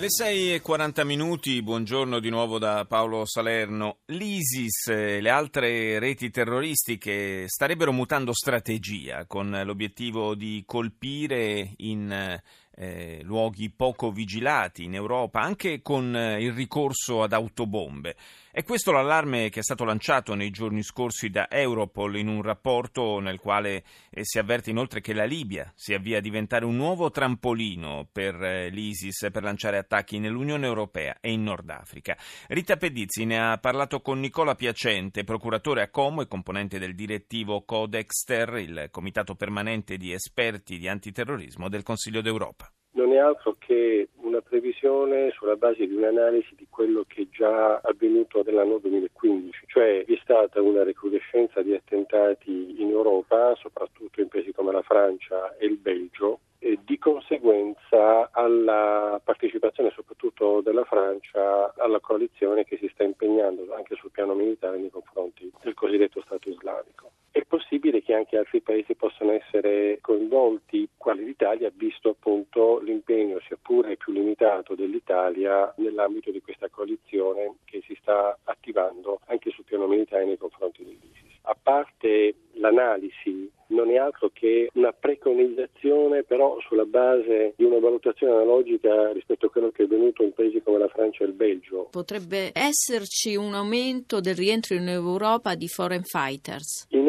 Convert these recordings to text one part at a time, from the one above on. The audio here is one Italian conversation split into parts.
Le 6 e 40 minuti, buongiorno di nuovo da Paolo Salerno. L'ISIS e le altre reti terroristiche starebbero mutando strategia con l'obiettivo di colpire in eh, luoghi poco vigilati in Europa, anche con eh, il ricorso ad autobombe. È questo l'allarme che è stato lanciato nei giorni scorsi da Europol in un rapporto nel quale eh, si avverte inoltre che la Libia si avvia a diventare un nuovo trampolino per eh, l'ISIS per lanciare attacchi nell'Unione Europea e in Nord Africa. Rita Pedizzi ne ha parlato con Nicola Piacente, procuratore a Como e componente del direttivo Codexter, il comitato permanente di esperti di antiterrorismo del Consiglio d'Europa non è altro che una previsione sulla base di un'analisi di quello che è già avvenuto nell'anno 2015, cioè vi è stata una recrudescenza di attentati in Europa, soprattutto in paesi come la Francia e il Belgio, e di conseguenza alla partecipazione soprattutto della Francia alla coalizione che si sta impegnando anche sul piano militare nei confronti del cosiddetto Stato islamico. È possibile che anche altri paesi possano essere coinvolti, quali l'Italia, visto appunto l'impegno, sia pure più limitato, dell'Italia nell'ambito di questa coalizione che si sta attivando anche sul piano militare nei confronti dell'ISIS. A parte l'analisi non è altro che una preconizzazione però sulla base di una valutazione analogica rispetto a quello che è venuto in paesi come la Francia e il Belgio. Potrebbe esserci un aumento del rientro in Europa di foreign fighters? In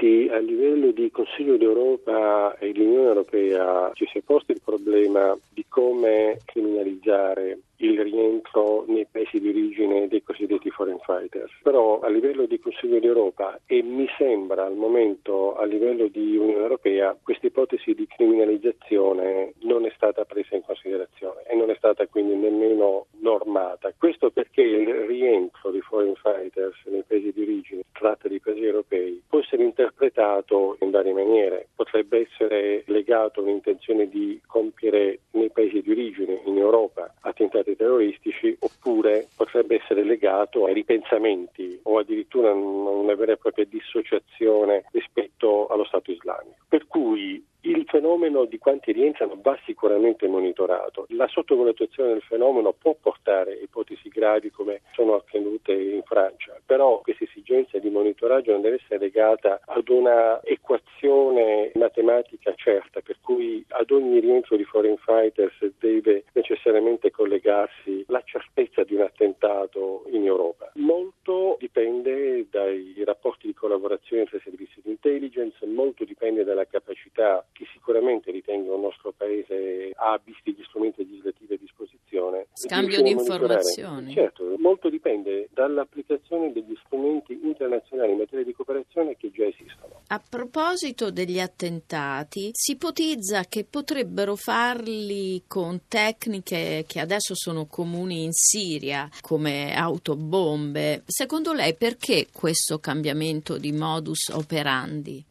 effetti a livello di Consiglio d'Europa e di Unione Europea ci si è posto il problema di come criminalizzare il rientro nei paesi di origine dei cosiddetti foreign fighters. Però a livello di Consiglio d'Europa e mi sembra al momento a livello di Unione Europea questa ipotesi di criminalizzazione non è stata presa in considerazione e non è stata quindi nemmeno normata. Questo perché il rientro di foreign fighters nei paesi di origine, tratta di paesi europei, può essere interpretato in varie maniere. Potrebbe essere legato all'intenzione di compiere nei paesi di origine in Europa attentati terroristici oppure potrebbe essere legato ai ripensamenti o addirittura una vera e propria dissociazione rispetto allo Stato islamico. Per cui il fenomeno di quanti rientrano va sicuramente monitorato. La sottovalutazione del fenomeno può portare a ipotesi gravi come sono avvenute in Francia, però questa esigenza di monitoraggio non deve essere legata ad una equazione matematica certa, per cui ad ogni rientro di foreign fighters deve necessariamente collegarsi la certezza di un attentato in Europa. Molto dipende dai rapporti di collaborazione tra i servizi di intelligence, molto dipende dalla capacità che sicuramente ritengo il nostro Paese ha, visti gli strumenti legislativi a disposizione. Scambio di informazioni. Certo, molto dipende dall'applicazione degli strumenti internazionali in materia di cooperazione che già esistono. A proposito degli attentati, si ipotizza che potrebbero farli con tecniche che adesso sono comuni in Siria, come autobombe. Secondo lei perché questo cambiamento di modus operandi?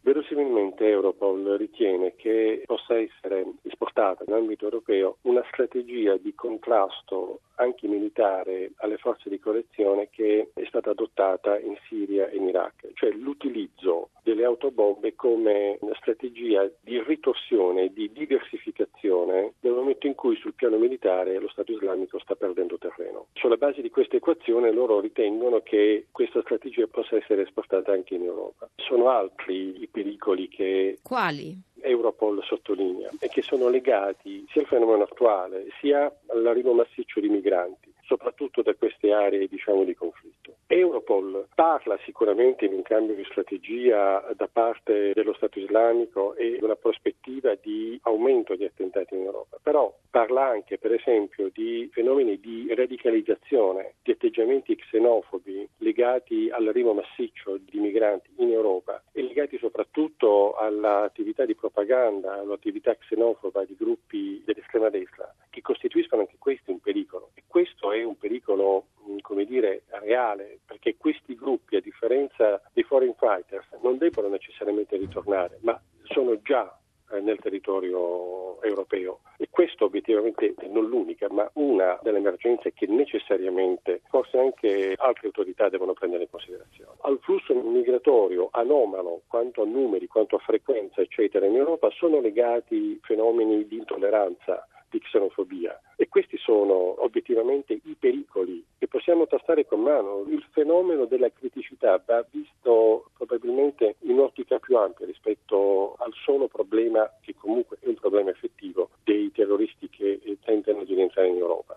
Verosimilmente Europol ritiene che possa essere esportata in ambito europeo una strategia di contrasto anche militare alle forze di correzione che è stata adottata in Siria e in Iraq, cioè l'utilizzo delle autobombe come una strategia di ritorsione di diversificazione nel momento in cui sul piano militare lo Stato islamico sta perdendo terreno. Sulla base di questa equazione loro ritengono che questa strategia possa essere esportata anche in Europa. Sono altri i pericoli che Quali? Europol sottolinea e che sono legati sia al fenomeno attuale sia all'arrivo massiccio di migranti, soprattutto da queste aree diciamo, di conflitto. Europol parla sicuramente di un cambio di strategia da parte dello Stato islamico e una prospettiva di aumento di attentati in Europa, però parla anche per esempio di fenomeni di radicalizzazione, di atteggiamenti xenofobi legati all'arrivo massiccio di migranti in Europa e legati soprattutto all'attività di propaganda, all'attività xenofoba di gruppi dell'estrema destra che costituiscono anche questi un pericolo. E questo è un pericolo come dire reale perché questi gruppi a differenza dei foreign fighters non debbono necessariamente ritornare, ma sono già nel territorio europeo e questo obiettivamente non l'unica ma una delle emergenze che necessariamente forse anche altre autorità devono prendere in considerazione. Al flusso migratorio anomalo quanto a numeri, quanto a frequenza eccetera in Europa sono legati fenomeni di intolleranza di xenofobia e questi sono obiettivamente i pericoli possiamo tastare con mano. Il fenomeno della criticità va visto probabilmente in un'ottica più ampia rispetto al solo problema, che comunque è un problema effettivo, dei terroristi che eh, tentano di rientrare in Europa.